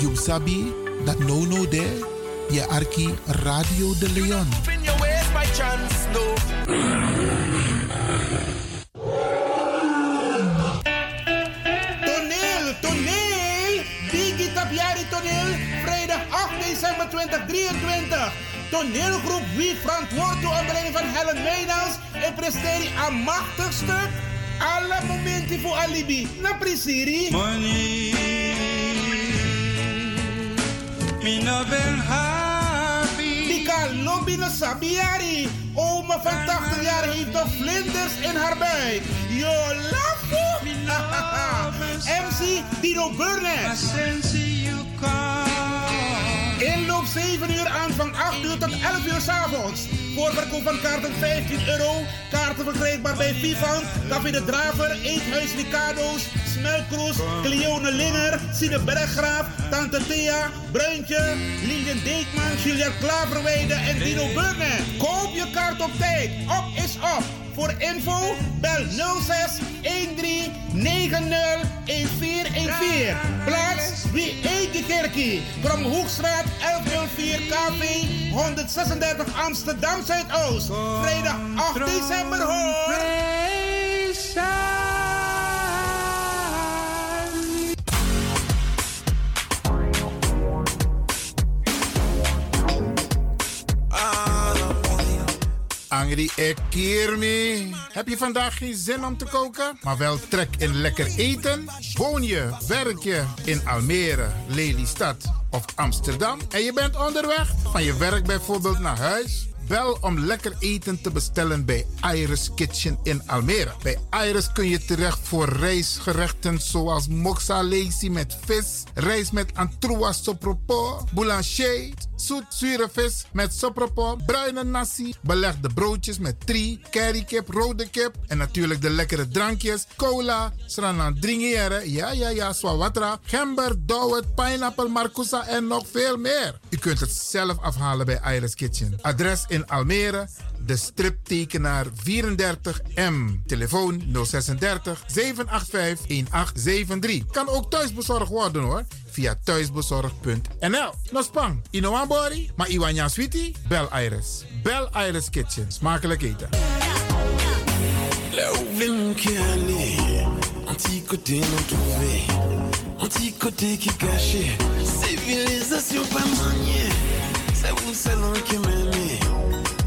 You sabi dat no no there. Je arki Radio de Leon. Toneel, toneel! Digi Tapiari Toneel, vrijdag 8 december 2023. Toneelgroep Wie verantwoord onder leiding van Helen Meijnans en presteert een machtig stuk. Alle momenten voor alibi. Na prisiri. Money, me no ben happy. Sabiari. Oma van 80 jaar heeft nog vlinders in haar buik. Yo, lafo. MC Dino Burnett. Inloop 7 uur, aanvang 8 uur tot 11 uur 's avonds. Voorverkoop van kaarten 15 euro. Kaarten verkrijgbaar bij Vivant, Café de Draver, Eethuis Ricardo's, Smelkroes, Cleone Linger, Sine Berggraaf, Tante Thea, Bruintje, Lilian Deekman, Julia Klaverweide en Dino Burnett. Koop je kaart op tijd. Op is op. Voor info bel 06 13 90 1414. Plaats wie Eike Kerkie. Kromhoekstraat 1104 KV 136 Amsterdam Zuidoost. Vrijdag 8 december hoor. Angry Ekirmi. Heb je vandaag geen zin om te koken, maar wel trek in lekker eten? Woon je, werk je in Almere, Lelystad of Amsterdam en je bent onderweg van je werk bijvoorbeeld naar huis? Bel om lekker eten te bestellen bij Iris Kitchen in Almere. Bij Iris kun je terecht voor rijstgerechten zoals moxa lazy met vis, rijst met antroas sopropo, boulanger, zoet zure vis met sopropo, bruine nasi, belegde broodjes met tri, currykip, rode kip en natuurlijk de lekkere drankjes, cola, sranan dringere, ja ja ja, swawatra, gember, dowet, pineapple, marcousa en nog veel meer. U kunt het zelf afhalen bij Iris Kitchen. Adres in Almere, de striptekenaar 34M. Telefoon 036 785 1873. Kan ook thuisbezorgd worden hoor. Via thuisbezorgd.nl. No spang, Inoambori, maar Iwanya Sweetie? Bel Iris. Bel Iris Kitchen. Smakelijk eten. Civilisation pas c'est vous qui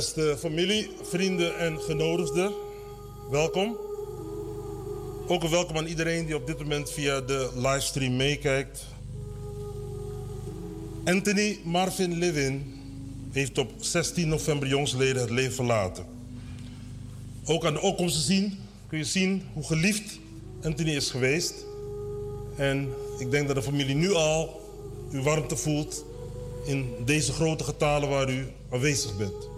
Beste familie, vrienden en genodigden, welkom. Ook een welkom aan iedereen die op dit moment via de livestream meekijkt. Anthony Marvin Levin heeft op 16 november jongsleden het leven verlaten. Ook aan de te zien kun je zien hoe geliefd Anthony is geweest. En ik denk dat de familie nu al uw warmte voelt in deze grote getalen waar u aanwezig bent.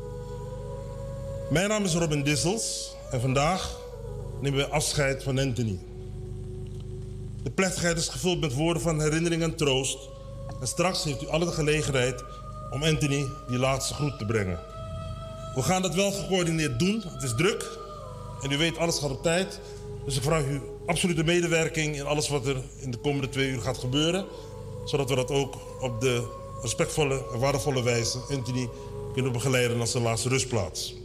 Mijn naam is Robin Dissels en vandaag nemen we afscheid van Anthony. De plechtigheid is gevuld met woorden van herinnering en troost. En straks heeft u alle de gelegenheid om Anthony die laatste groet te brengen. We gaan dat wel gecoördineerd doen. Het is druk en u weet alles gaat op tijd. Dus ik vraag u absolute medewerking in alles wat er in de komende twee uur gaat gebeuren. Zodat we dat ook op de respectvolle en waardevolle wijze Anthony kunnen begeleiden naar zijn laatste rustplaats.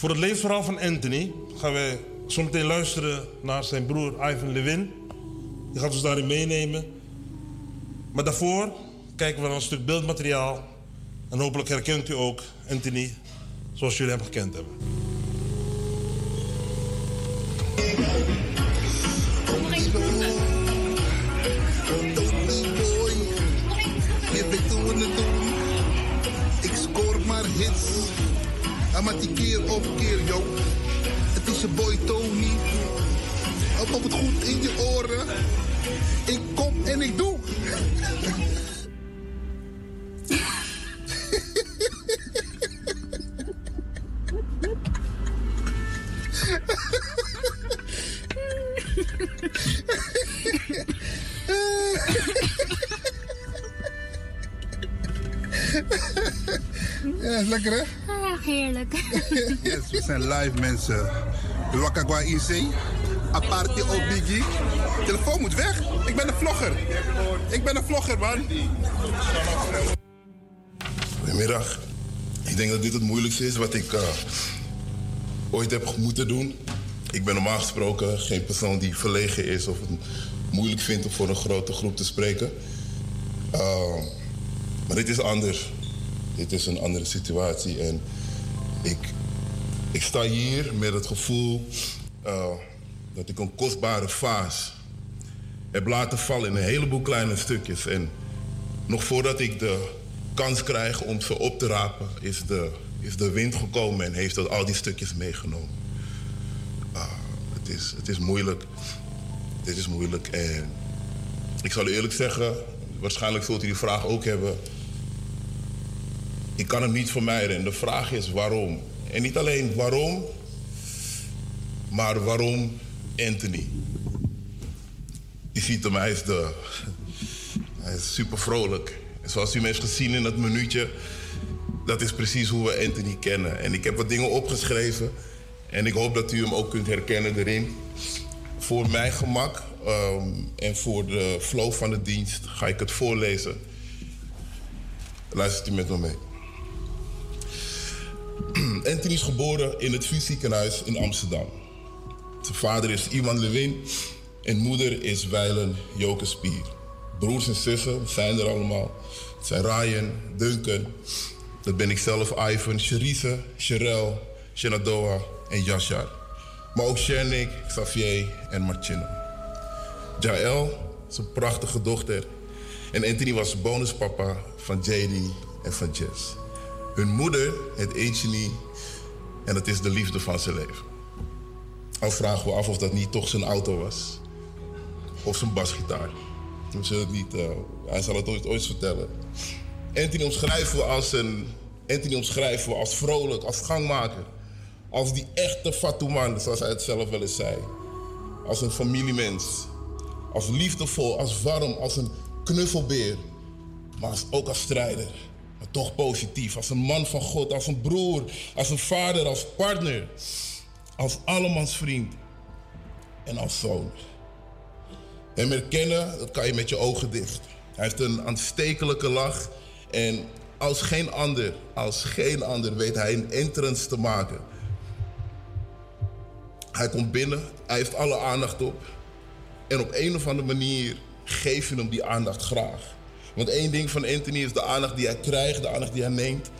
Voor het levensverhaal van Anthony gaan wij zometeen luisteren naar zijn broer Ivan Lewin. Die gaat ons daarin meenemen. Maar daarvoor kijken we naar een stuk beeldmateriaal. En hopelijk herkent u ook Anthony zoals jullie hem gekend hebben. Ik scoor maar hits. Maar die keer op keer, yo. Het is je boy Tony. Op het goed in je oren. Ik kom en ik doe. Ja, is lekker hè? We zijn live mensen. Wakka qua IC. Op Biggie. Telefoon moet weg. Ik ben een vlogger. Ik ben een vlogger, man. Goedemiddag. Ik denk dat dit het moeilijkste is wat ik eh, ooit heb moeten doen. Ik ben normaal gesproken geen persoon die verlegen is of het moeilijk vindt om voor een grote groep te spreken. Uh, maar dit is anders. Dit is een andere situatie en ik, ik sta hier met het gevoel uh, dat ik een kostbare vaas heb laten vallen in een heleboel kleine stukjes. En nog voordat ik de kans krijg om ze op te rapen, is de, is de wind gekomen en heeft dat al die stukjes meegenomen. Uh, het, is, het is moeilijk. Dit is moeilijk. En ik zal u eerlijk zeggen, waarschijnlijk zult u die vraag ook hebben. Ik kan het niet vermijden. En de vraag is waarom. En niet alleen waarom, maar waarom Anthony? Je ziet hem, hij is, de, hij is super vrolijk. Zoals u hem heeft gezien in dat minuutje, dat is precies hoe we Anthony kennen. En ik heb wat dingen opgeschreven en ik hoop dat u hem ook kunt herkennen erin. Voor mijn gemak um, en voor de flow van de dienst ga ik het voorlezen. Luistert u met me mee. Anthony is geboren in het VU ziekenhuis in Amsterdam. Zijn vader is Iwan Lewin en moeder is Weilen Joke Spier. Broers en zussen zijn er allemaal. Het zijn Ryan, Duncan, dat ben ik zelf, Ivan, Cherise, Sherelle, Shenadoa en Yashar. Maar ook Shernik, Xavier en Martina. Is een prachtige dochter. En Anthony was bonuspapa van JD en van Jess. Hun moeder heet Anthony en dat is de liefde van zijn leven. Al vragen we af of dat niet toch zijn auto was. Of zijn basgitaar. We zullen het niet, uh, hij zal het ooit, ooit vertellen. Anthony omschrijven we als een... Anthony omschrijven we als vrolijk, als gangmaker. Als die echte Fatouman, zoals hij het zelf wel eens zei. Als een familiemens. Als liefdevol, als warm, als een knuffelbeer. Maar ook als strijder. Maar toch positief. Als een man van God, als een broer, als een vader, als partner. Als allemans vriend. En als zoon. Hem herkennen, dat kan je met je ogen dicht. Hij heeft een aanstekelijke lach. En als geen ander, als geen ander weet hij een entrance te maken. Hij komt binnen, hij heeft alle aandacht op. En op een of andere manier geef je hem die aandacht graag. Want één ding van Anthony is de aandacht die hij krijgt, de aandacht die hij neemt.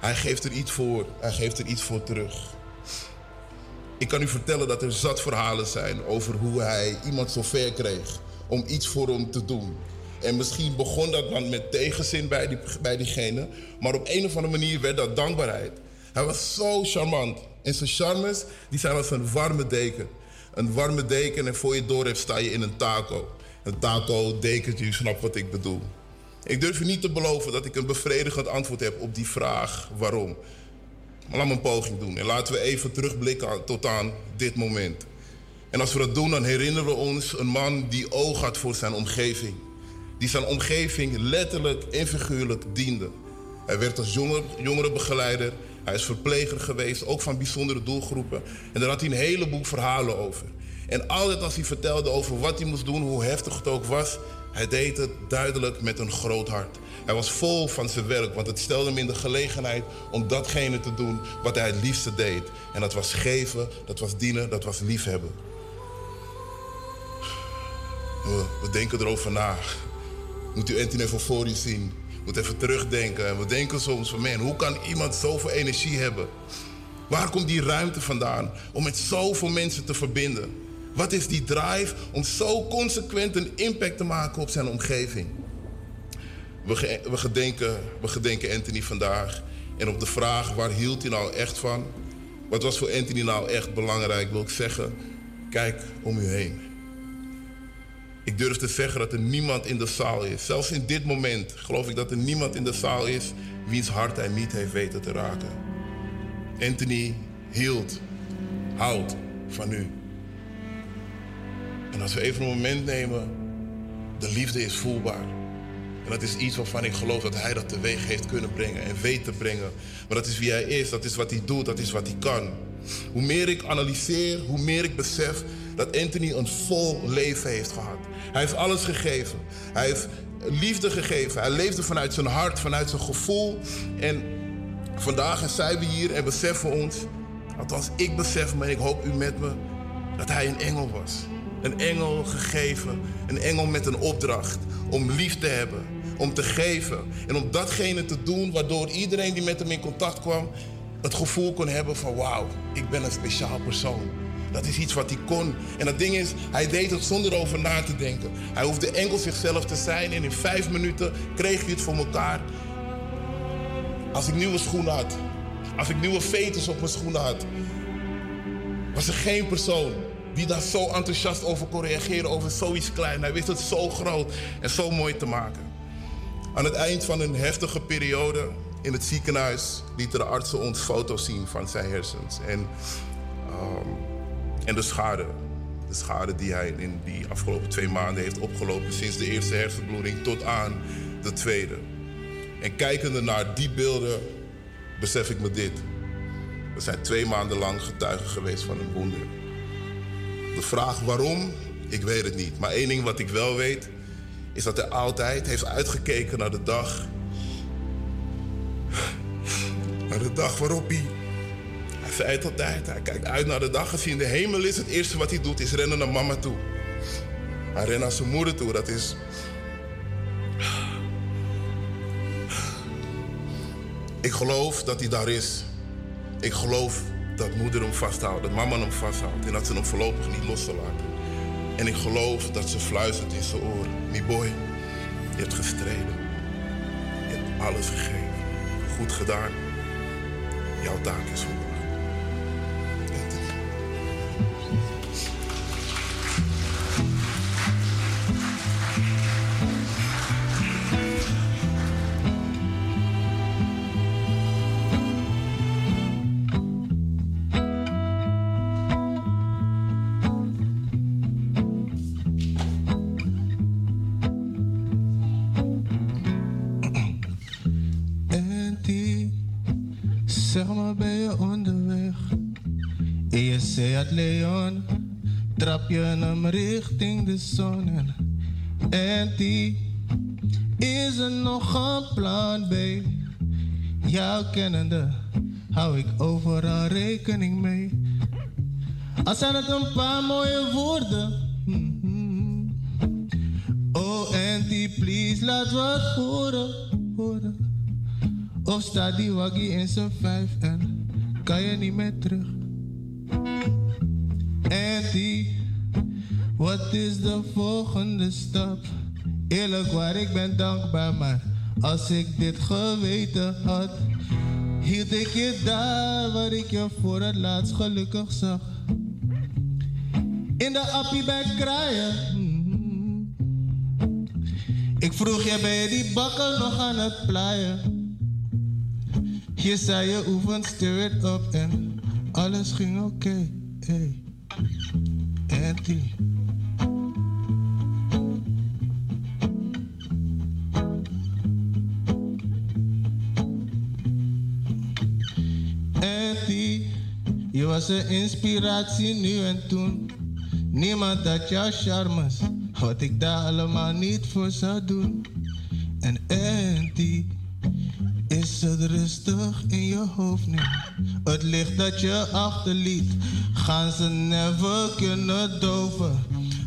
Hij geeft er iets voor, hij geeft er iets voor terug. Ik kan u vertellen dat er zat verhalen zijn over hoe hij iemand zo ver kreeg om iets voor hem te doen. En misschien begon dat dan met tegenzin bij, die, bij diegene, maar op een of andere manier werd dat dankbaarheid. Hij was zo charmant. En zijn charmes, die zijn als een warme deken. Een warme deken en voor je door hebt sta je in een taco. Een taco, dekentje, u snapt wat ik bedoel. Ik durf u niet te beloven dat ik een bevredigend antwoord heb op die vraag waarom. Maar laat me een poging doen en laten we even terugblikken tot aan dit moment. En als we dat doen, dan herinneren we ons een man die oog had voor zijn omgeving. Die zijn omgeving letterlijk en figuurlijk diende. Hij werd als jonger, jongerenbegeleider, hij is verpleger geweest, ook van bijzondere doelgroepen. En daar had hij een heleboel verhalen over. En altijd als hij vertelde over wat hij moest doen, hoe heftig het ook was, hij deed het duidelijk met een groot hart. Hij was vol van zijn werk, want het stelde hem in de gelegenheid om datgene te doen wat hij het liefste deed. En dat was geven, dat was dienen, dat was liefhebben. We, we denken erover na. Moet u Anthony even voor u zien. Moet even terugdenken. En we denken soms van, man, hoe kan iemand zoveel energie hebben? Waar komt die ruimte vandaan om met zoveel mensen te verbinden? Wat is die drive om zo consequent een impact te maken op zijn omgeving? We, we, gedenken, we gedenken Anthony vandaag. En op de vraag waar hield hij nou echt van? Wat was voor Anthony nou echt belangrijk? Wil ik zeggen, kijk om u heen. Ik durf te zeggen dat er niemand in de zaal is. Zelfs in dit moment geloof ik dat er niemand in de zaal is wiens hart hij niet heeft weten te raken. Anthony hield, houdt van u. En als we even een moment nemen, de liefde is voelbaar. En dat is iets waarvan ik geloof dat hij dat teweeg heeft kunnen brengen en weet te brengen. Maar dat is wie hij is, dat is wat hij doet, dat is wat hij kan. Hoe meer ik analyseer, hoe meer ik besef dat Anthony een vol leven heeft gehad. Hij heeft alles gegeven. Hij heeft liefde gegeven. Hij leefde vanuit zijn hart, vanuit zijn gevoel. En vandaag zijn we hier en beseffen ons, althans ik besef me en ik hoop u met me, dat hij een engel was. Een engel gegeven, een engel met een opdracht om lief te hebben, om te geven en om datgene te doen waardoor iedereen die met hem in contact kwam het gevoel kon hebben van wauw, ik ben een speciaal persoon. Dat is iets wat hij kon. En dat ding is, hij deed het zonder over na te denken. Hij hoefde enkel zichzelf te zijn en in vijf minuten kreeg hij het voor elkaar. Als ik nieuwe schoenen had, als ik nieuwe veters op mijn schoenen had, was er geen persoon die daar zo enthousiast over kon reageren over zoiets klein. Hij wist het zo groot en zo mooi te maken. Aan het eind van een heftige periode in het ziekenhuis lieten de artsen ons foto's zien van zijn hersens. En, ehm, en de schade. De schade die hij in die afgelopen twee maanden heeft opgelopen. Sinds de eerste hersenbloeding tot aan de tweede. En kijkende naar die beelden besef ik me dit. We zijn twee maanden lang getuigen geweest van een wonder. De vraag waarom, ik weet het niet. Maar één ding wat ik wel weet, is dat hij altijd heeft uitgekeken naar de dag. Naar de dag waarop hij. Hij zei het altijd, hij kijkt uit naar de dag. Als hij in de hemel is, het eerste wat hij doet is rennen naar mama toe. Hij rent naar zijn moeder toe, dat is. Ik geloof dat hij daar is. Ik geloof dat moeder hem vasthoudt, dat mama hem vasthoudt en dat ze hem voorlopig niet los zal laten. En ik geloof dat ze fluistert in zijn oor. Mi boy, je hebt gestreden. Je hebt alles gegeven. Goed gedaan. Jouw taak is volbracht. Leon, trap je hem richting de zon. En, die, is er nog een plan B? Jou kennende, hou ik overal rekening mee. Al zijn het een paar mooie woorden. mhm. Oh, Auntie, please, laat wat horen, horen. Of staat die waggie in zijn vijf en kan je niet meer terug? Auntie, wat is de volgende stap? Eerlijk waar, ik ben dankbaar, maar als ik dit geweten had, hield ik je daar waar ik je voor het laatst gelukkig zag. In de appie bij kraaien. Ik vroeg je, ben die bakker nog aan het plaaien? Je zei je oefent, stir it up en alles ging oké. Hey. Andy. Andy, je was een inspiratie nu en toen. Niemand had jouw charmes, wat ik daar allemaal niet voor zou doen. En Andy. die is het rustig in je hoofd nu. Het licht dat je achterliet, gaan ze never kunnen doven.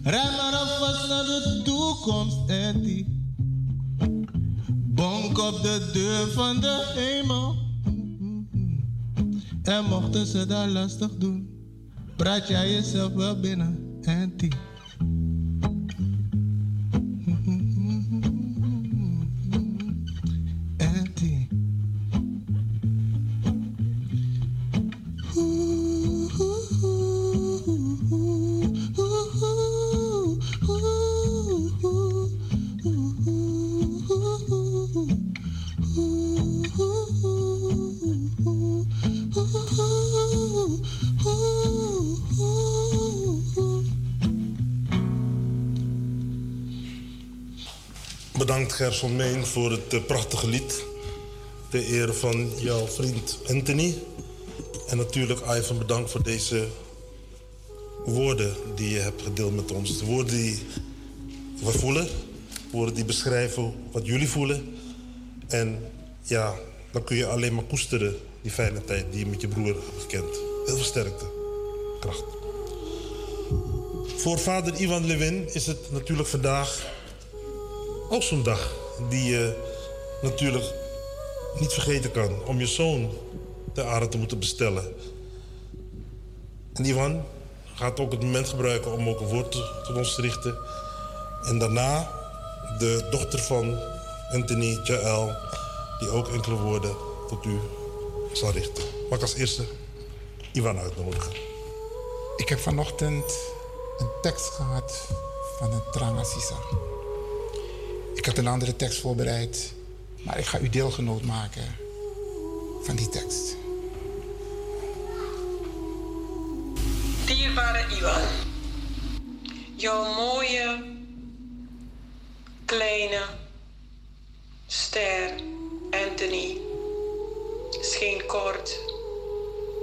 Rij maar alvast naar de toekomst en bonk op de deur van de hemel. En mochten ze daar lastig doen, praat jij jezelf wel binnen en. Bedankt Gerson Meen voor het eh, prachtige lied. Ter ere van jouw vriend Anthony. En natuurlijk Ivan bedankt voor deze woorden die je hebt gedeeld met ons. De woorden die we voelen. Woorden die beschrijven wat jullie voelen. En ja, dan kun je alleen maar koesteren die fijne tijd die je met je broer hebt gekend. Heel veel sterkte. Kracht. Voor vader Ivan Lewin is het natuurlijk vandaag ook zo'n dag die je natuurlijk niet vergeten kan om je zoon ter aarde te moeten bestellen. En Ivan gaat ook het moment gebruiken om ook een woord tot ons te richten. En daarna de dochter van Anthony Jael, die ook enkele woorden tot u zal richten. Mag ik als eerste Ivan uitnodigen. Ik heb vanochtend een tekst gehad van een Tranga Sisa. Ik had een andere tekst voorbereid, maar ik ga u deelgenoot maken van die tekst. Dierbare Iwan, jouw mooie, kleine ster Anthony scheen kort,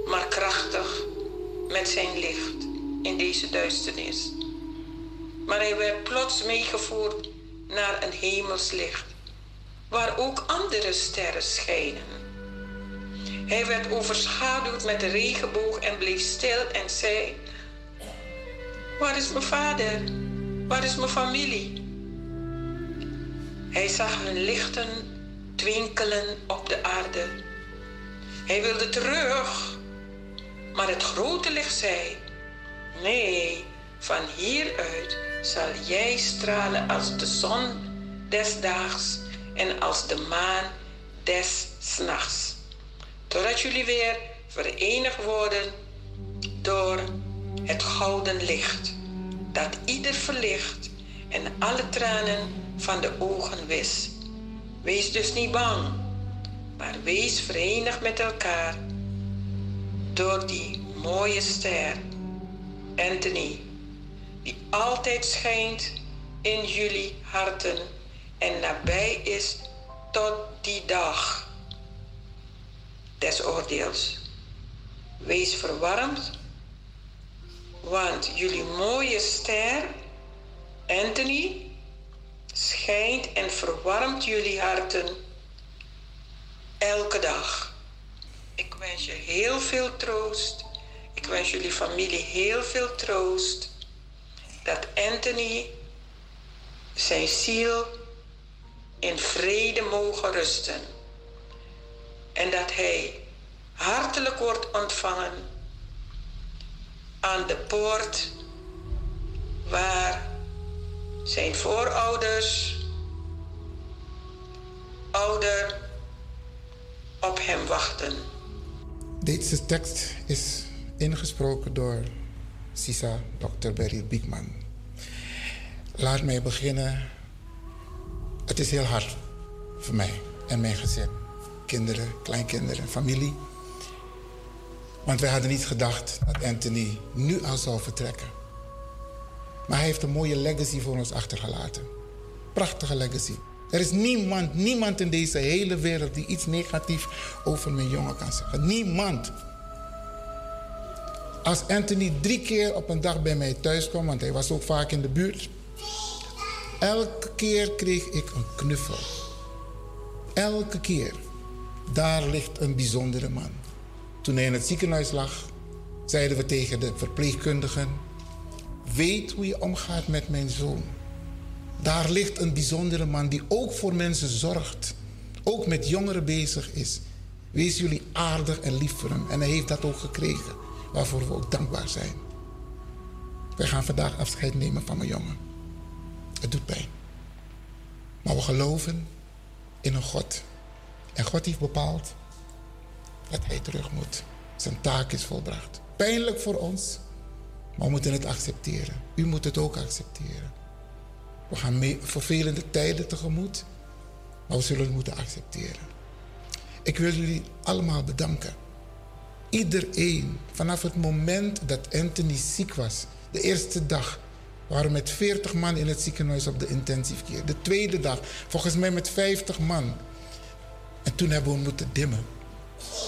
maar krachtig met zijn licht in deze duisternis. Maar hij werd plots meegevoerd naar een hemelslicht, waar ook andere sterren schijnen. Hij werd overschaduwd met de regenboog en bleef stil en zei: Waar is mijn vader? Waar is mijn familie? Hij zag hun lichten twinkelen op de aarde. Hij wilde terug, maar het grote licht zei: Nee, van hieruit zal jij stralen als de zon des daags en als de maan des nachts totdat jullie weer verenigd worden door het gouden licht, dat ieder verlicht en alle tranen van de ogen wist. Wees dus niet bang, maar wees verenigd met elkaar door die mooie ster, Anthony, die altijd schijnt in jullie harten en nabij is tot die dag des oordeels. Wees verwarmd, want jullie mooie ster, Anthony, schijnt en verwarmt jullie harten elke dag. Ik wens je heel veel troost. Ik wens jullie familie heel veel troost. Dat Anthony zijn ziel in vrede mogen rusten en dat hij hartelijk wordt ontvangen aan de poort waar zijn voorouders ouder op hem wachten. Deze tekst is ingesproken door Sisa Dr. Beryl Biekman. Laat mij beginnen. Het is heel hard voor mij en mijn gezin. Kinderen, kleinkinderen, familie. Want wij hadden niet gedacht dat Anthony nu al zou vertrekken. Maar hij heeft een mooie legacy voor ons achtergelaten. Prachtige legacy. Er is niemand, niemand in deze hele wereld die iets negatiefs over mijn jongen kan zeggen. Niemand. Als Anthony drie keer op een dag bij mij thuis kwam, want hij was ook vaak in de buurt. Elke keer kreeg ik een knuffel. elke keer, daar ligt een bijzondere man. Toen hij in het ziekenhuis lag, zeiden we tegen de verpleegkundigen: Weet hoe je omgaat met mijn zoon. Daar ligt een bijzondere man die ook voor mensen zorgt, ook met jongeren bezig is. Wees jullie aardig en lief voor hem. En hij heeft dat ook gekregen, waarvoor we ook dankbaar zijn. Wij gaan vandaag afscheid nemen van mijn jongen. Het doet pijn. Maar we geloven in een God. En God heeft bepaald dat hij terug moet. Zijn taak is volbracht. Pijnlijk voor ons, maar we moeten het accepteren. U moet het ook accepteren. We gaan mee, vervelende tijden tegemoet, maar we zullen het moeten accepteren. Ik wil jullie allemaal bedanken. Iedereen, vanaf het moment dat Anthony ziek was, de eerste dag, waren met 40 man in het ziekenhuis op de intensive care. De tweede dag, volgens mij met 50 man. En toen hebben we moeten dimmen.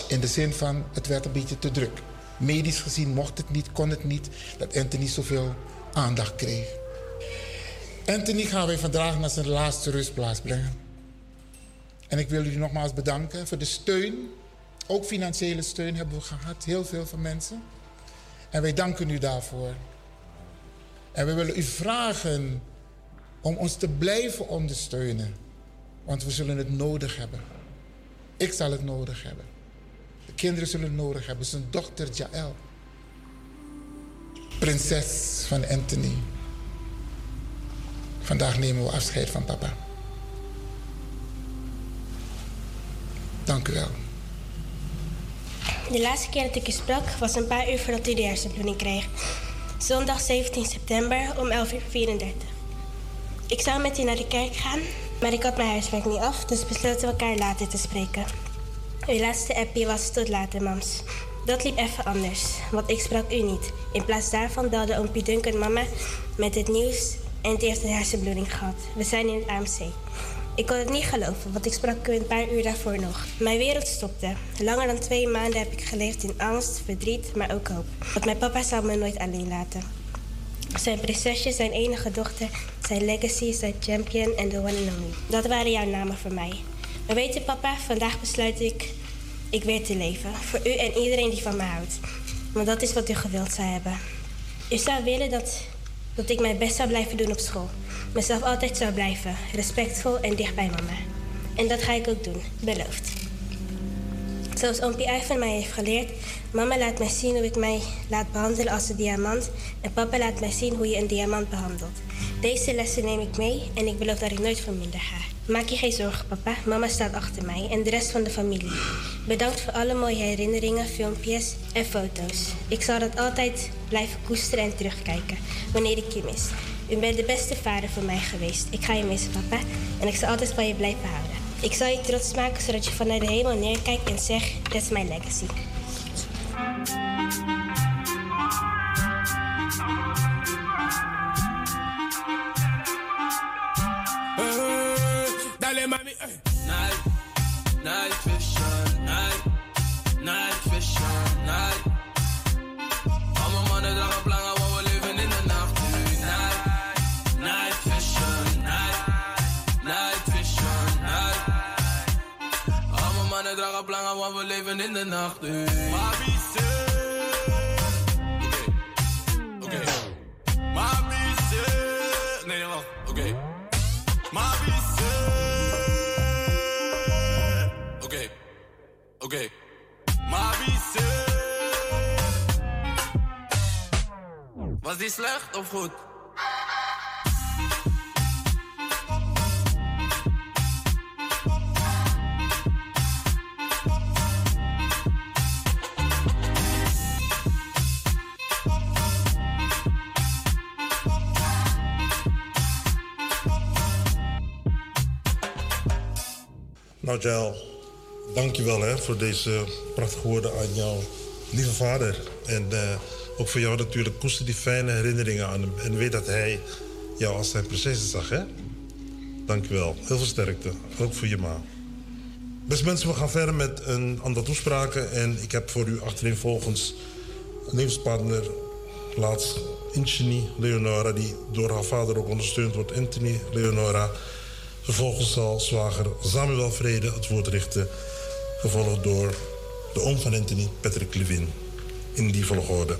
In de zin van, het werd een beetje te druk. Medisch gezien mocht het niet, kon het niet, dat Anthony zoveel aandacht kreeg. Anthony gaan wij vandaag naar zijn laatste rustplaats brengen. En ik wil jullie nogmaals bedanken voor de steun. Ook financiële steun hebben we gehad, heel veel van mensen. En wij danken u daarvoor. En we willen u vragen om ons te blijven ondersteunen. Want we zullen het nodig hebben. Ik zal het nodig hebben. De kinderen zullen het nodig hebben. Zijn dochter Jaël. Prinses van Anthony. Vandaag nemen we afscheid van papa. Dank u wel. De laatste keer dat ik u sprak was een paar uur voordat u de hersenbloeding kreeg. Zondag 17 september om 11.34 uur. Ik zou met u naar de kerk gaan, maar ik had mijn huiswerk niet af, dus besloten we elkaar later te spreken. Uw laatste appje was tot later, mams. Dat liep even anders, want ik sprak u niet. In plaats daarvan belde oompie Duncan mama met het nieuws en het een hersenbloeding gehad. We zijn in het AMC. Ik kon het niet geloven, want ik sprak een paar uur daarvoor nog. Mijn wereld stopte. Langer dan twee maanden heb ik geleefd in angst, verdriet, maar ook hoop. Want mijn papa zou me nooit alleen laten. Zijn prinsesje, zijn enige dochter, zijn legacy, zijn champion en de one and only. Dat waren jouw namen voor mij. Maar weet je papa, vandaag besluit ik, ik weer te leven. Voor u en iedereen die van me houdt. Want dat is wat u gewild zou hebben. U zou willen dat, dat ik mijn best zou blijven doen op school. Mezelf altijd zou blijven, respectvol en dicht bij mama. En dat ga ik ook doen, beloofd. Zoals oompie Ivan mij heeft geleerd, mama laat mij zien hoe ik mij laat behandelen als een diamant en papa laat mij zien hoe je een diamant behandelt. Deze lessen neem ik mee en ik beloof dat ik nooit verminder ga. Maak je geen zorgen, papa. Mama staat achter mij en de rest van de familie. Bedankt voor alle mooie herinneringen, filmpjes en foto's. Ik zal dat altijd blijven koesteren en terugkijken wanneer ik je mis. U bent de beste vader voor mij geweest. Ik ga je missen, papa. En ik zal altijd van je blijven houden. Ik zal je trots maken zodat je vanuit de hemel neerkijkt en zegt: That's my legacy. Dale mami, eh. night, night we leven in de nacht nu. Mami Oké, oké. Mami Nee, wacht, oké. Mami Oké, oké. Mami Was die slecht of goed? Nou, dankjewel hè, voor deze prachtige woorden aan jouw lieve vader. En eh, ook voor jou natuurlijk, koester die fijne herinneringen aan hem. En weet dat hij jou als zijn prinses zag, hè? Dankjewel. Heel veel sterkte. Ook voor je ma. Beste mensen, we gaan verder met een aantal toespraken. En ik heb voor u achterin volgens levenspartner laatst Inchini Leonora... die door haar vader ook ondersteund wordt, Anthony Leonora Vervolgens zal zwager Samuel Vrede het woord richten, gevolgd door de oom van Anthony, Patrick Levin. In die volgorde.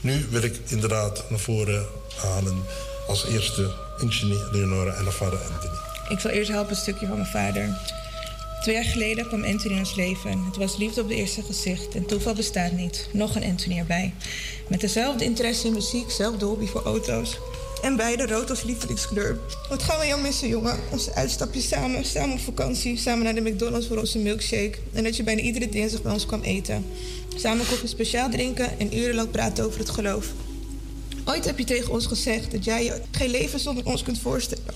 Nu wil ik inderdaad naar voren halen als eerste Anthony, Leonora en de vader Anthony. Ik zal eerst helpen een stukje van mijn vader. Twee jaar geleden kwam Anthony in ons leven. Het was liefde op het eerste gezicht en toeval bestaat niet. Nog een Anthony erbij. Met dezelfde interesse in muziek, zelfde hobby voor auto's. En beide rood als lievelingskleur. Wat gaan we jou missen, jongen? Onze uitstapjes samen, samen op vakantie, samen naar de McDonald's voor onze milkshake. En dat je bijna iedere dinsdag bij ons kwam eten. Samen koffie speciaal drinken en urenlang praten over het geloof. Ooit heb je tegen ons gezegd dat jij je geen leven zonder ons kunt voorstellen.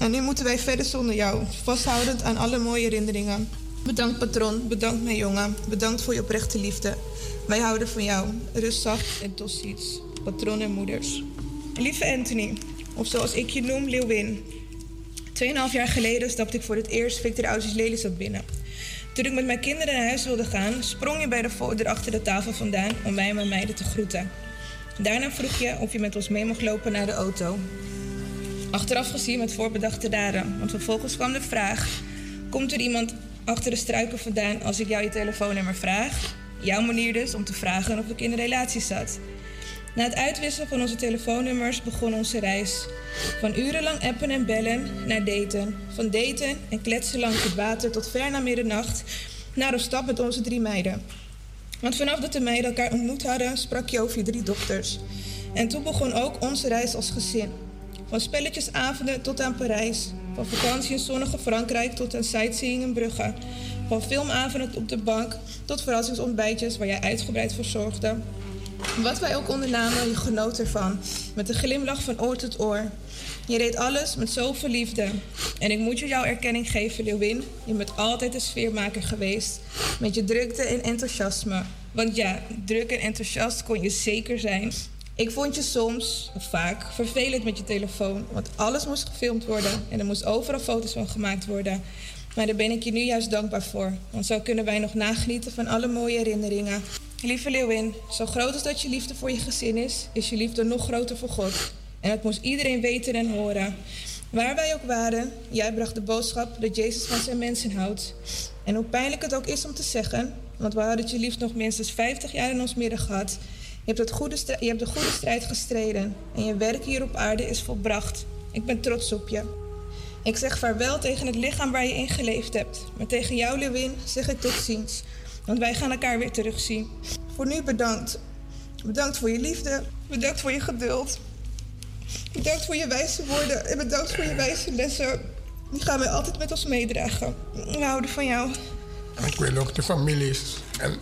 En nu moeten wij verder zonder jou, vasthoudend aan alle mooie herinneringen. Bedankt patron, bedankt mijn jongen, bedankt voor je oprechte liefde. Wij houden van jou. Rust zacht en tot ziens. Patron en moeders. Lieve Anthony, of zoals ik je noem, Leeuwin. Tweeënhalf jaar geleden stapte ik voor het eerst Victor Ausi's Lelystad binnen. Toen ik met mijn kinderen naar huis wilde gaan, sprong je bij de voordeur achter de tafel vandaan om mij en mijn meiden te groeten. Daarna vroeg je of je met ons mee mocht lopen naar de auto. Achteraf gezien met voorbedachte daden, want vervolgens kwam de vraag: Komt er iemand achter de struiken vandaan als ik jou je telefoonnummer vraag? Jouw manier dus om te vragen of ik in een relatie zat. Na het uitwisselen van onze telefoonnummers begon onze reis. Van urenlang appen en bellen naar daten. Van daten en kletsen langs het water tot ver na middernacht naar een stap met onze drie meiden. Want vanaf dat de meiden elkaar ontmoet hadden, sprak je over je drie dochters. En toen begon ook onze reis als gezin. Van spelletjesavonden tot aan Parijs. Van vakantie in zonnige Frankrijk tot aan sightseeing in Brugge. Van filmavonden op de bank tot verrassingsontbijtjes waar jij uitgebreid voor zorgde. Wat wij ook ondernamen, je genoot ervan. Met een glimlach van oor tot oor. Je deed alles met zoveel liefde. En ik moet je jouw erkenning geven, Leeuwin. Je bent altijd een sfeermaker geweest. Met je drukte en enthousiasme. Want ja, druk en enthousiast kon je zeker zijn. Ik vond je soms, of vaak, vervelend met je telefoon. Want alles moest gefilmd worden en er moest overal foto's van gemaakt worden. Maar daar ben ik je nu juist dankbaar voor. Want zo kunnen wij nog nagenieten van alle mooie herinneringen. Lieve Leeuwin, zo groot als dat je liefde voor je gezin is, is je liefde nog groter voor God. En dat moest iedereen weten en horen. Waar wij ook waren, jij bracht de boodschap dat Jezus van zijn mensen houdt. En hoe pijnlijk het ook is om te zeggen, want we hadden je liefst nog minstens 50 jaar in ons midden gehad. Je hebt, het goede je hebt de goede strijd gestreden en je werk hier op aarde is volbracht. Ik ben trots op je. Ik zeg vaarwel tegen het lichaam waar je in geleefd hebt. Maar tegen jou, Lewin, zeg ik tot ziens. Want wij gaan elkaar weer terugzien. Voor nu bedankt. Bedankt voor je liefde. Bedankt voor je geduld. Bedankt voor je wijze woorden. En bedankt voor je wijze lessen. Die gaan wij altijd met ons meedragen. We houden van jou. Ik wil ook de families en,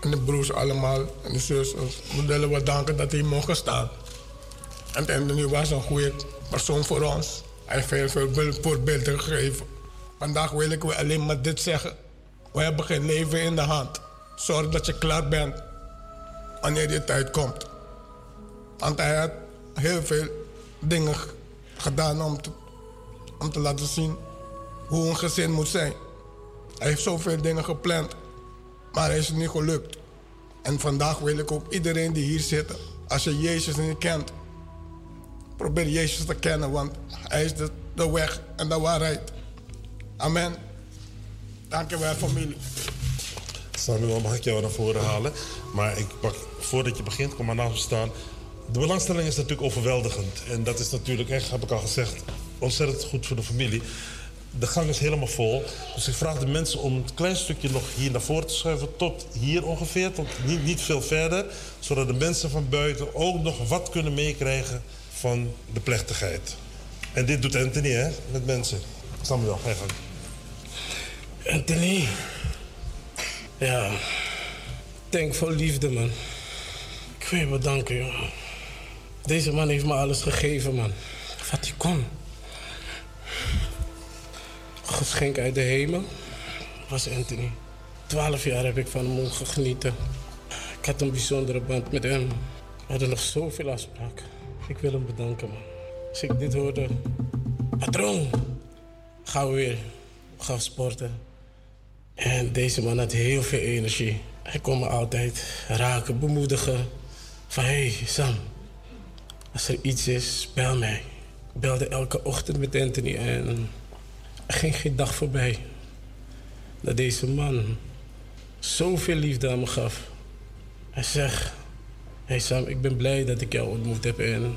en de broers allemaal en de zusters. We willen danken dat hij mogen staan. En Anthony was een goede persoon voor ons. Hij heeft veel bil- voorbeelden gegeven. Vandaag wil ik alleen maar dit zeggen. We hebben geen leven in de hand. Zorg dat je klaar bent wanneer die tijd komt. Want hij had heel veel dingen gedaan om te, om te laten zien hoe een gezin moet zijn. Hij heeft zoveel dingen gepland, maar hij is niet gelukt. En vandaag wil ik ook iedereen die hier zit, als je Jezus niet kent, probeer Jezus te kennen, want hij is de weg en de waarheid. Amen. Dank je wel, familie. Samuel, mag ik jou naar voren halen? Maar ik pak, voordat je begint, kom maar naast staan. De belangstelling is natuurlijk overweldigend. En dat is natuurlijk echt, heb ik al gezegd, ontzettend goed voor de familie. De gang is helemaal vol. Dus ik vraag de mensen om een klein stukje nog hier naar voren te schuiven. Tot hier ongeveer, tot niet, niet veel verder. Zodat de mensen van buiten ook nog wat kunnen meekrijgen van de plechtigheid. En dit doet Anthony, hè, met mensen. Samuel, ga je gang. Anthony. Ja. Denk vol liefde, man. Ik wil je bedanken, jongen. Deze man heeft me alles gegeven, man. Wat hij kon. Geschenk uit de hemel was Anthony. Twaalf jaar heb ik van hem genieten. Ik had een bijzondere band met hem. We hadden nog zoveel afspraken. Ik wil hem bedanken, man. Als ik dit hoorde... Patroon, gaan we weer. We gaan sporten. En deze man had heel veel energie. Hij kon me altijd raken, bemoedigen. Van hé, hey, Sam, als er iets is, bel mij. belde elke ochtend met Anthony en er ging geen dag voorbij dat deze man zoveel liefde aan me gaf. Hij zegt, hey Sam, ik ben blij dat ik jou ontmoet heb en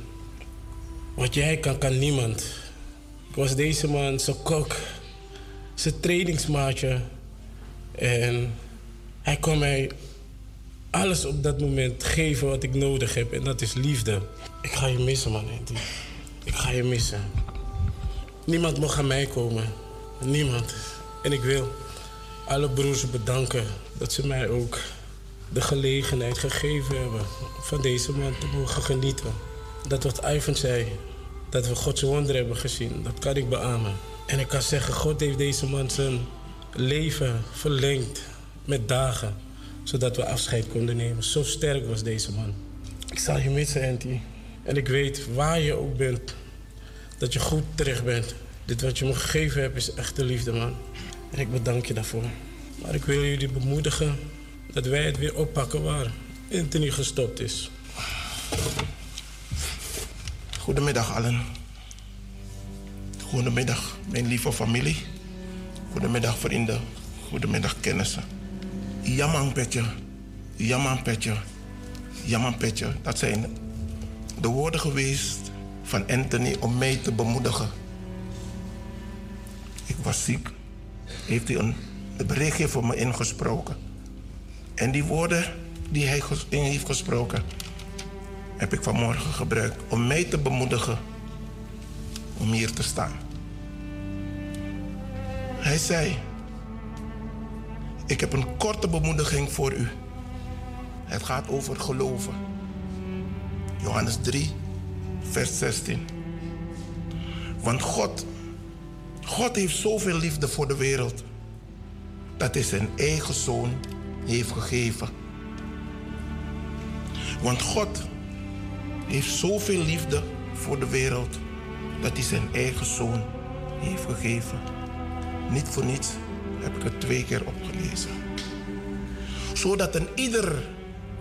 wat jij kan, kan niemand. Ik was deze man zijn kok, zijn trainingsmaatje en hij kon mij alles op dat moment geven wat ik nodig heb en dat is liefde. Ik ga je missen man. Ik ga je missen. Niemand mag aan mij komen. Niemand. En ik wil alle broers bedanken dat ze mij ook de gelegenheid gegeven hebben van deze man te mogen genieten. Dat wat Ivan zei, dat we Gods wonder hebben gezien, dat kan ik beamen. En ik kan zeggen, God heeft deze man zijn leven verlengd met dagen, zodat we afscheid konden nemen. Zo sterk was deze man. Ik zal je missen, Anty. En ik weet waar je ook bent, dat je goed terecht bent. Dit wat je me gegeven hebt is echte liefde, man. En ik bedank je daarvoor. Maar ik wil jullie bemoedigen dat wij het weer oppakken waar Anthony gestopt is. Goedemiddag allen. Goedemiddag mijn lieve familie. Goedemiddag vrienden. Goedemiddag kennissen. Jamang petje. Jamang petje. Dat zijn de woorden geweest van Anthony om mij te bemoedigen. Ik was ziek. Heeft hij een, berichtje voor me ingesproken. En die woorden die hij in heeft gesproken, heb ik vanmorgen gebruikt om mij te bemoedigen om hier te staan. Hij zei: Ik heb een korte bemoediging voor u. Het gaat over geloven. Johannes 3, vers 16. Want God, God heeft zoveel liefde voor de wereld dat hij zijn eigen zoon heeft gegeven. Want God heeft zoveel liefde voor de wereld dat hij zijn eigen zoon heeft gegeven. Niet voor niets heb ik het twee keer opgelezen. Zodat een ieder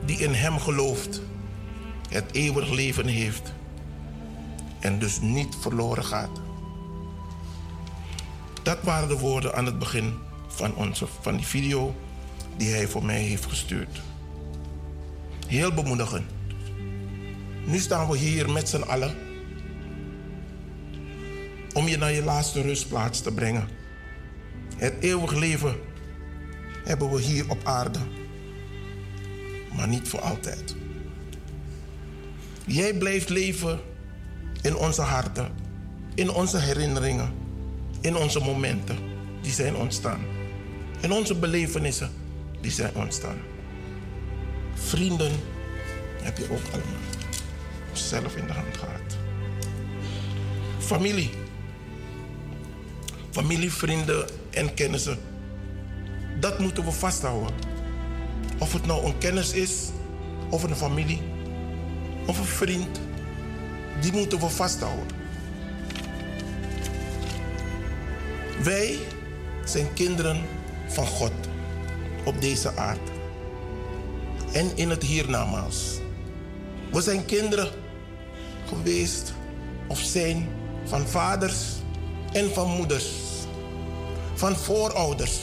die in hem gelooft het eeuwig leven heeft en dus niet verloren gaat. Dat waren de woorden aan het begin van, onze, van die video die hij voor mij heeft gestuurd. Heel bemoedigend. Nu staan we hier met z'n allen om je naar je laatste rustplaats te brengen. Het eeuwig leven hebben we hier op aarde, maar niet voor altijd. Jij blijft leven in onze harten, in onze herinneringen, in onze momenten die zijn ontstaan, in onze belevenissen die zijn ontstaan. Vrienden heb je ook allemaal zelf in de hand gehad. Familie. Familie, vrienden en kennissen. Dat moeten we vasthouden. Of het nou een kennis is, of een familie, of een vriend. Die moeten we vasthouden. Wij zijn kinderen van God op deze aarde. En in het hiernamaals. We zijn kinderen geweest of zijn van vaders en van moeders, van voorouders.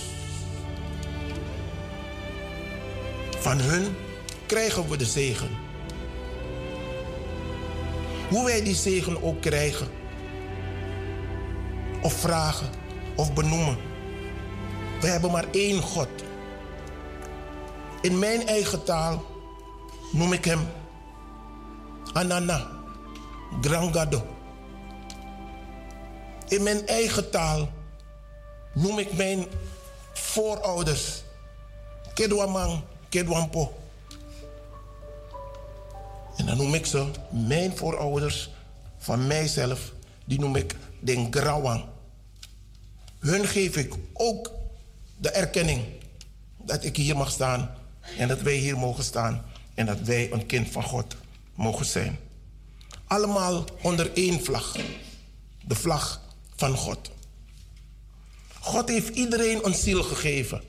Van hun krijgen we de zegen. Hoe wij die zegen ook krijgen, of vragen, of benoemen. We hebben maar één God. In mijn eigen taal noem ik hem Anana, Grangado. In mijn eigen taal noem ik mijn voorouders Kedwamang, Kedwampo. En dan noem ik ze, mijn voorouders van mijzelf, die noem ik Den Grawang. Hun geef ik ook de erkenning dat ik hier mag staan en dat wij hier mogen staan en dat wij een kind van God mogen zijn. Allemaal onder één vlag. De vlag van God. God heeft iedereen een ziel gegeven.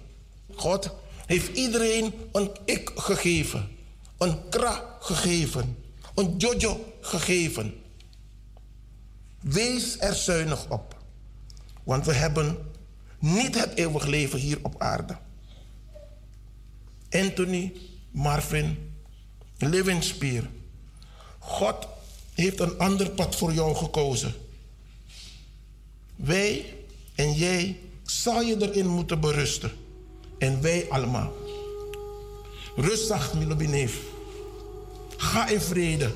God heeft iedereen een ik gegeven. Een kra gegeven. Een jojo gegeven. Wees er zuinig op. Want we hebben niet het eeuwig leven hier op aarde. Anthony, Marvin, Levenspier. God heeft een ander pad voor jou gekozen. Wij en jij zal je erin moeten berusten. En wij allemaal. Rustig, Milobineef. Ga in vrede.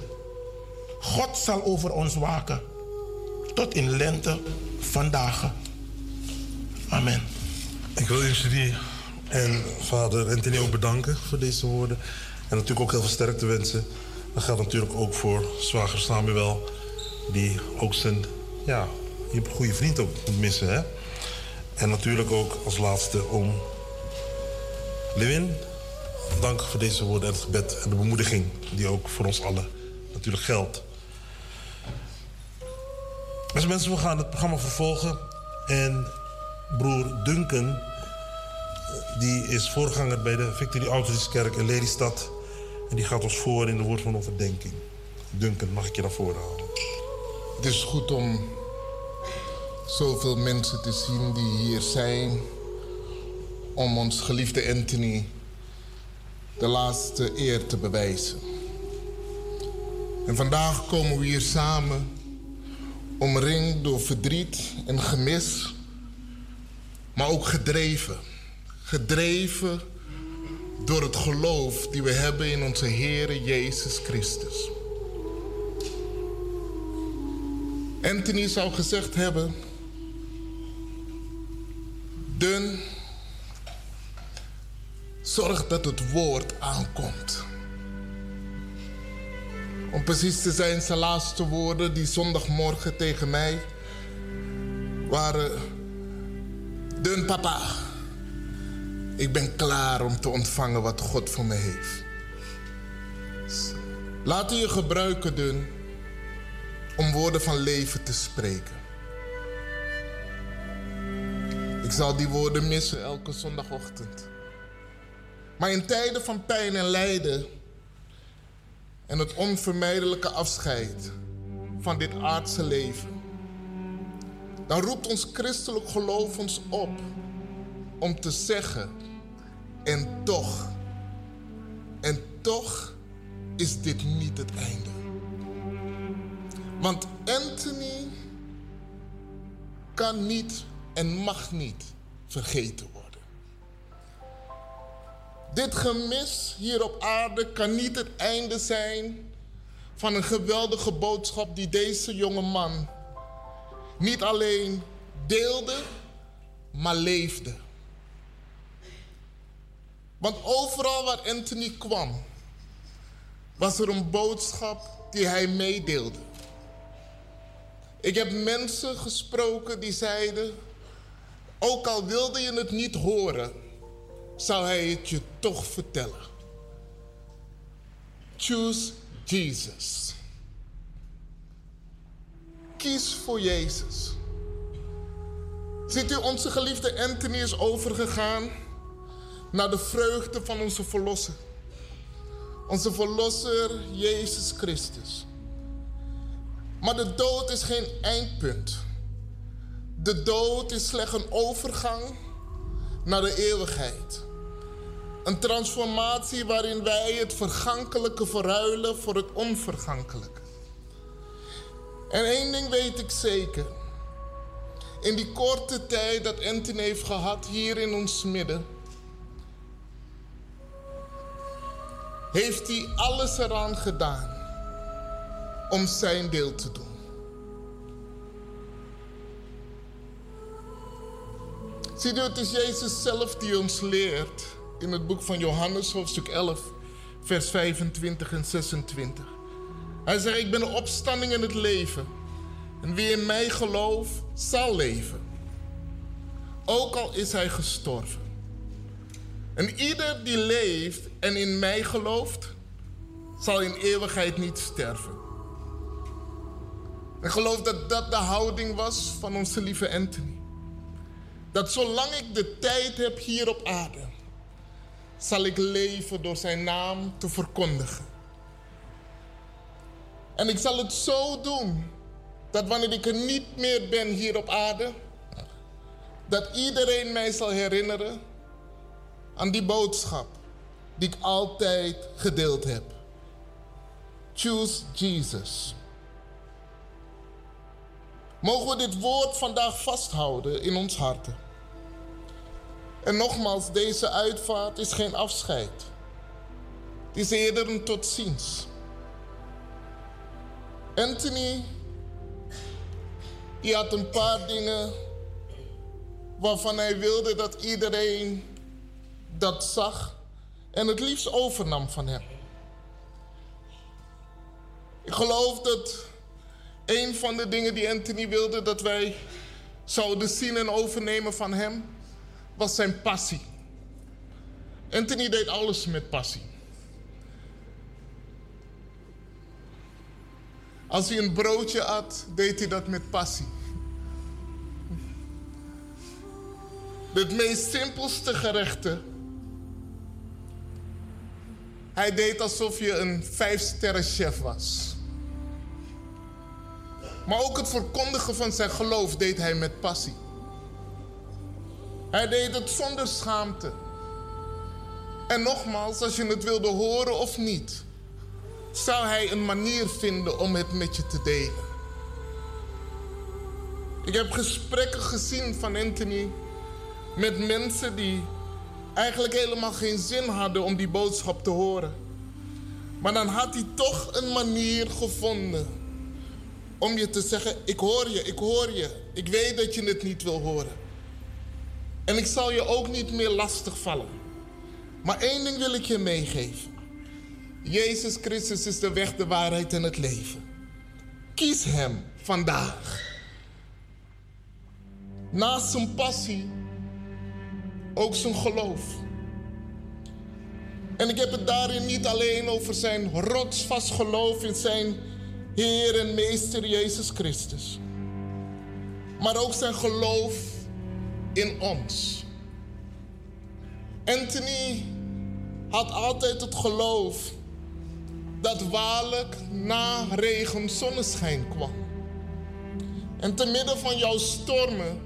God zal over ons waken. Tot in lente vandaag. Amen. Ik wil jullie en vader Anthony ook bedanken voor deze woorden. En natuurlijk ook heel veel sterkte wensen. Dat gaat natuurlijk ook voor zwager Samuel, die ook zijn ja, je goede vriend ook moet missen. Hè? En natuurlijk ook als laatste om Lewin. Dank voor deze woorden en het gebed en de bemoediging die ook voor ons allen natuurlijk geldt. Beste mensen, we gaan het programma vervolgen. En broer Duncan, die is voorganger bij de Victory Outreach in Lelystad. En die gaat ons voor in de woord van overdenking. Duncan, mag ik je daarvoor halen? Het is goed om zoveel mensen te zien die hier zijn om ons geliefde Anthony de laatste eer te bewijzen. En vandaag komen we hier samen, omringd door verdriet en gemis, maar ook gedreven. Gedreven door het geloof die we hebben in onze Heer Jezus Christus. Anthony zou gezegd hebben: Dun, zorg dat het woord aankomt. Om precies te zijn, zijn laatste woorden die zondagmorgen tegen mij waren: Dun papa, ik ben klaar om te ontvangen wat God voor me heeft. Laat u je gebruiken, Dun, om woorden van leven te spreken. Ik zal die woorden missen elke zondagochtend. Maar in tijden van pijn en lijden en het onvermijdelijke afscheid van dit aardse leven, dan roept ons christelijk geloof ons op om te zeggen, en toch, en toch is dit niet het einde. Want Anthony kan niet en mag niet vergeten worden. Dit gemis hier op aarde kan niet het einde zijn van een geweldige boodschap die deze jonge man niet alleen deelde, maar leefde. Want overal waar Anthony kwam, was er een boodschap die hij meedeelde. Ik heb mensen gesproken die zeiden: ook al wilde je het niet horen, zou hij het je toch vertellen. Choose Jesus. Kies voor Jezus. Ziet u, onze geliefde Anthony is overgegaan naar de vreugde van onze Verlosser. Onze Verlosser, Jezus Christus. Maar de dood is geen eindpunt. De dood is slechts een overgang naar de eeuwigheid. Een transformatie waarin wij het vergankelijke verruilen voor het onvergankelijke. En één ding weet ik zeker. In die korte tijd dat Anthony heeft gehad hier in ons midden, heeft hij alles eraan gedaan om zijn deel te doen. Zie je, het is Jezus zelf die ons leert in het boek van Johannes, hoofdstuk 11, vers 25 en 26. Hij zegt, ik ben de opstanding in het leven. En wie in mij gelooft, zal leven. Ook al is hij gestorven. En ieder die leeft en in mij gelooft, zal in eeuwigheid niet sterven. Ik geloof dat dat de houding was van onze lieve Anthony. Dat zolang ik de tijd heb hier op aarde, zal ik leven door zijn naam te verkondigen. En ik zal het zo doen dat wanneer ik er niet meer ben hier op aarde, dat iedereen mij zal herinneren aan die boodschap die ik altijd gedeeld heb. Choose Jesus. Mogen we dit woord vandaag vasthouden in ons harten. En nogmaals, deze uitvaart is geen afscheid. Het is eerder een tot ziens. Anthony, die had een paar dingen waarvan hij wilde dat iedereen dat zag en het liefst overnam van hem. Ik geloof dat een van de dingen die Anthony wilde dat wij zouden zien en overnemen van hem, was zijn passie. Anthony deed alles met passie. Als hij een broodje at, deed hij dat met passie. Het meest simpelste gerechten. Hij deed alsof je een vijfsterren chef was. Maar ook het verkondigen van zijn geloof deed hij met passie. Hij deed het zonder schaamte. En nogmaals, als je het wilde horen of niet, zou hij een manier vinden om het met je te delen. Ik heb gesprekken gezien van Anthony met mensen die eigenlijk helemaal geen zin hadden om die boodschap te horen. Maar dan had hij toch een manier gevonden om je te zeggen: Ik hoor je, ik hoor je. Ik weet dat je het niet wil horen. En ik zal je ook niet meer lastig vallen. Maar één ding wil ik je meegeven. Jezus Christus is de weg, de waarheid en het leven. Kies Hem vandaag. Naast zijn passie ook zijn geloof. En ik heb het daarin niet alleen over zijn rotsvast geloof in zijn Heer en Meester Jezus Christus. Maar ook zijn geloof in ons. Anthony had altijd het geloof dat waarlijk na regen zonneschijn kwam. En te midden van jouw stormen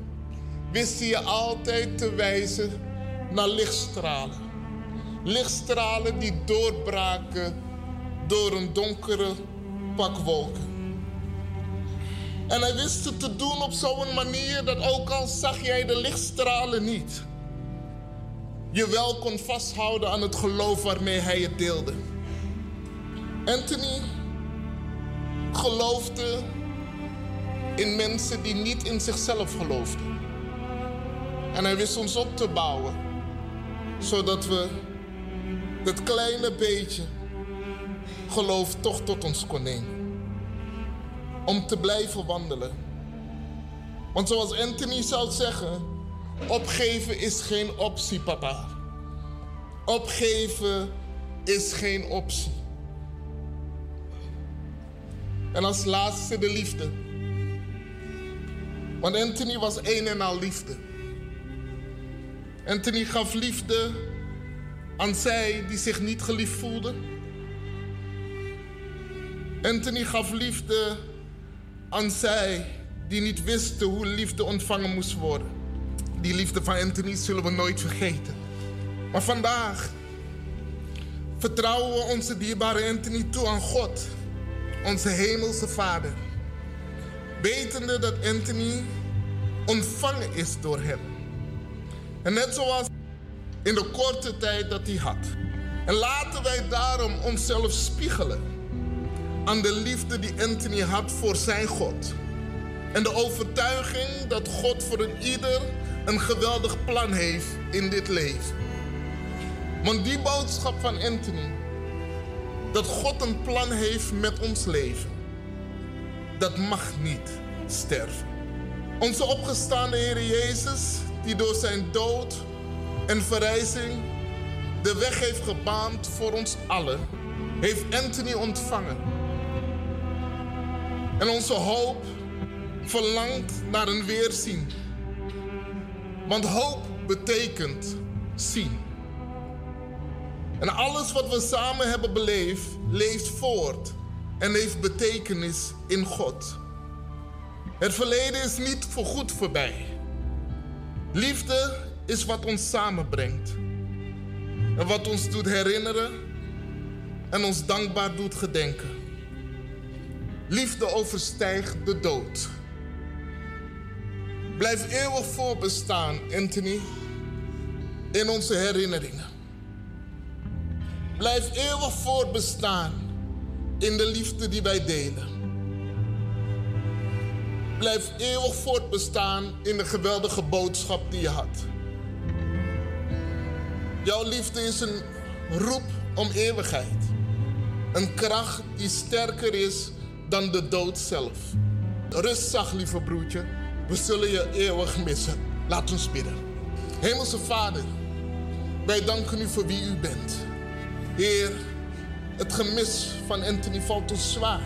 wist hij je altijd te wijzen naar lichtstralen. Lichtstralen die doorbraken door een donkere pak wolken. En hij wist het te doen op zo'n manier dat ook al zag jij de lichtstralen niet, je wel kon vasthouden aan het geloof waarmee hij het deelde. Anthony geloofde in mensen die niet in zichzelf geloofden. En hij wist ons op te bouwen, zodat we dat kleine beetje geloof toch tot ons kon nemen. Om te blijven wandelen. Want zoals Anthony zou zeggen, opgeven is geen optie, papa. Opgeven is geen optie. En als laatste de liefde. Want Anthony was een en al liefde. Anthony gaf liefde aan zij die zich niet geliefd voelden. Anthony gaf liefde aan zij die niet wisten hoe liefde ontvangen moest worden. Die liefde van Anthony zullen we nooit vergeten. Maar vandaag vertrouwen we onze dierbare Anthony toe aan God, onze hemelse Vader. Wetende dat Anthony ontvangen is door hem. En net zoals in de korte tijd dat hij had. En laten wij daarom onszelf spiegelen aan de liefde die Anthony had voor zijn God. En de overtuiging dat God voor een ieder een geweldig plan heeft in dit leven. Want die boodschap van Anthony, dat God een plan heeft met ons leven, dat mag niet sterven. Onze opgestaande Heer Jezus, die door zijn dood en verrijzing de weg heeft gebaand voor ons allen, heeft Anthony ontvangen. En onze hoop verlangt naar een weerzien. Want hoop betekent zien. En alles wat we samen hebben beleefd, leeft voort en heeft betekenis in God. Het verleden is niet voorgoed voorbij. Liefde is wat ons samenbrengt. En wat ons doet herinneren en ons dankbaar doet gedenken. Liefde overstijgt de dood. Blijf eeuwig voorbestaan, Anthony, in onze herinneringen. Blijf eeuwig voortbestaan in de liefde die wij delen. Blijf eeuwig voortbestaan in de geweldige boodschap die je had. Jouw liefde is een roep om eeuwigheid. Een kracht die sterker is dan de dood zelf. Rust lieve broertje. We zullen je eeuwig missen. Laat ons bidden. Hemelse Vader, wij danken u voor wie u bent. Heer, het gemis van Anthony valt ons zwaar.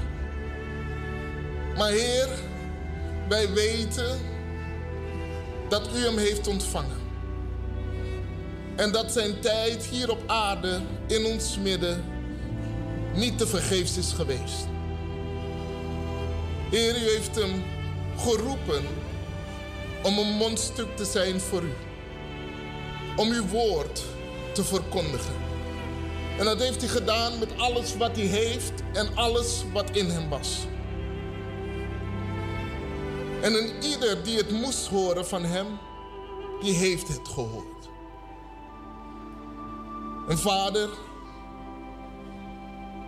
Maar Heer, wij weten dat u hem heeft ontvangen. En dat zijn tijd hier op aarde in ons midden niet te vergeefs is geweest. Heer, u heeft hem geroepen om een mondstuk te zijn voor u. Om uw woord te verkondigen. En dat heeft hij gedaan met alles wat hij heeft en alles wat in hem was. En een ieder die het moest horen van hem, die heeft het gehoord. En vader,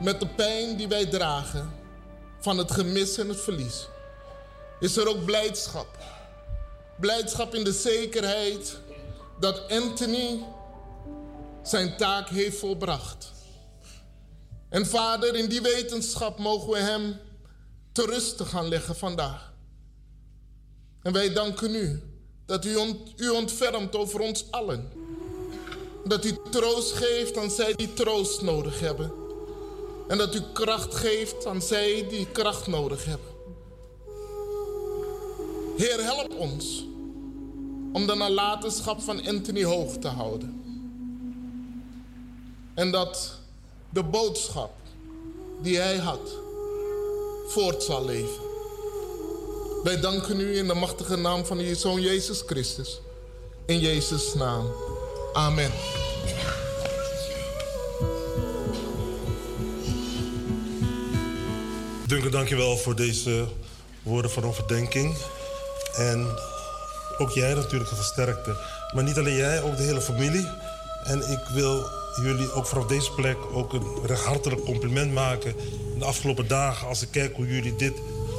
met de pijn die wij dragen van het gemis en het verlies, is er ook blijdschap. Blijdschap in de zekerheid dat Anthony zijn taak heeft volbracht. En vader, in die wetenschap mogen we hem te rusten gaan leggen vandaag. En wij danken u dat u, u ontfermt over ons allen. Dat u troost geeft aan zij die troost nodig hebben. En dat u kracht geeft aan zij die kracht nodig hebben. Heer, help ons om de nalatenschap van Anthony hoog te houden. En dat de boodschap die hij had voort zal leven. Wij danken u in de machtige naam van uw Zoon Jezus Christus. In Jezus' naam. Amen. Duncan, dankjewel voor deze woorden van overdenking. En ook jij natuurlijk versterkte. Maar niet alleen jij, ook de hele familie. En ik wil jullie ook vanaf deze plek ook een recht hartelijk compliment maken. De afgelopen dagen, als ik kijk hoe jullie dit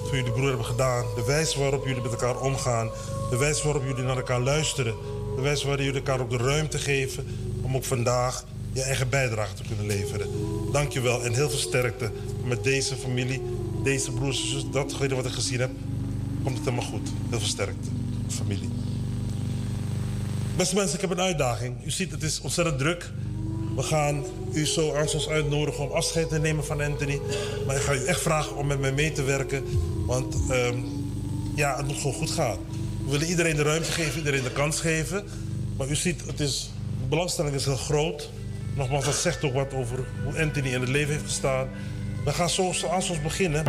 voor jullie broer hebben gedaan. De wijze waarop jullie met elkaar omgaan. De wijze waarop jullie naar elkaar luisteren. De wijze waarop jullie elkaar ook de ruimte geven om ook vandaag je eigen bijdrage te kunnen leveren. Dankjewel en heel veel sterkte met deze familie, deze broers en zussen. Datgene wat ik gezien heb, komt het helemaal goed. Heel veel sterkte, familie. Beste mensen, ik heb een uitdaging. U ziet, het is ontzettend druk. We gaan u zo aan ons uitnodigen om afscheid te nemen van Anthony. Maar ik ga u echt vragen om met mij mee te werken. Want ehm, ja, het moet gewoon goed gaan. We willen iedereen de ruimte geven, iedereen de kans geven. Maar u ziet, het is, de belangstelling is heel groot. Nogmaals, dat zegt ook wat over hoe Anthony in het leven heeft gestaan. We gaan zo, zo aan ons beginnen.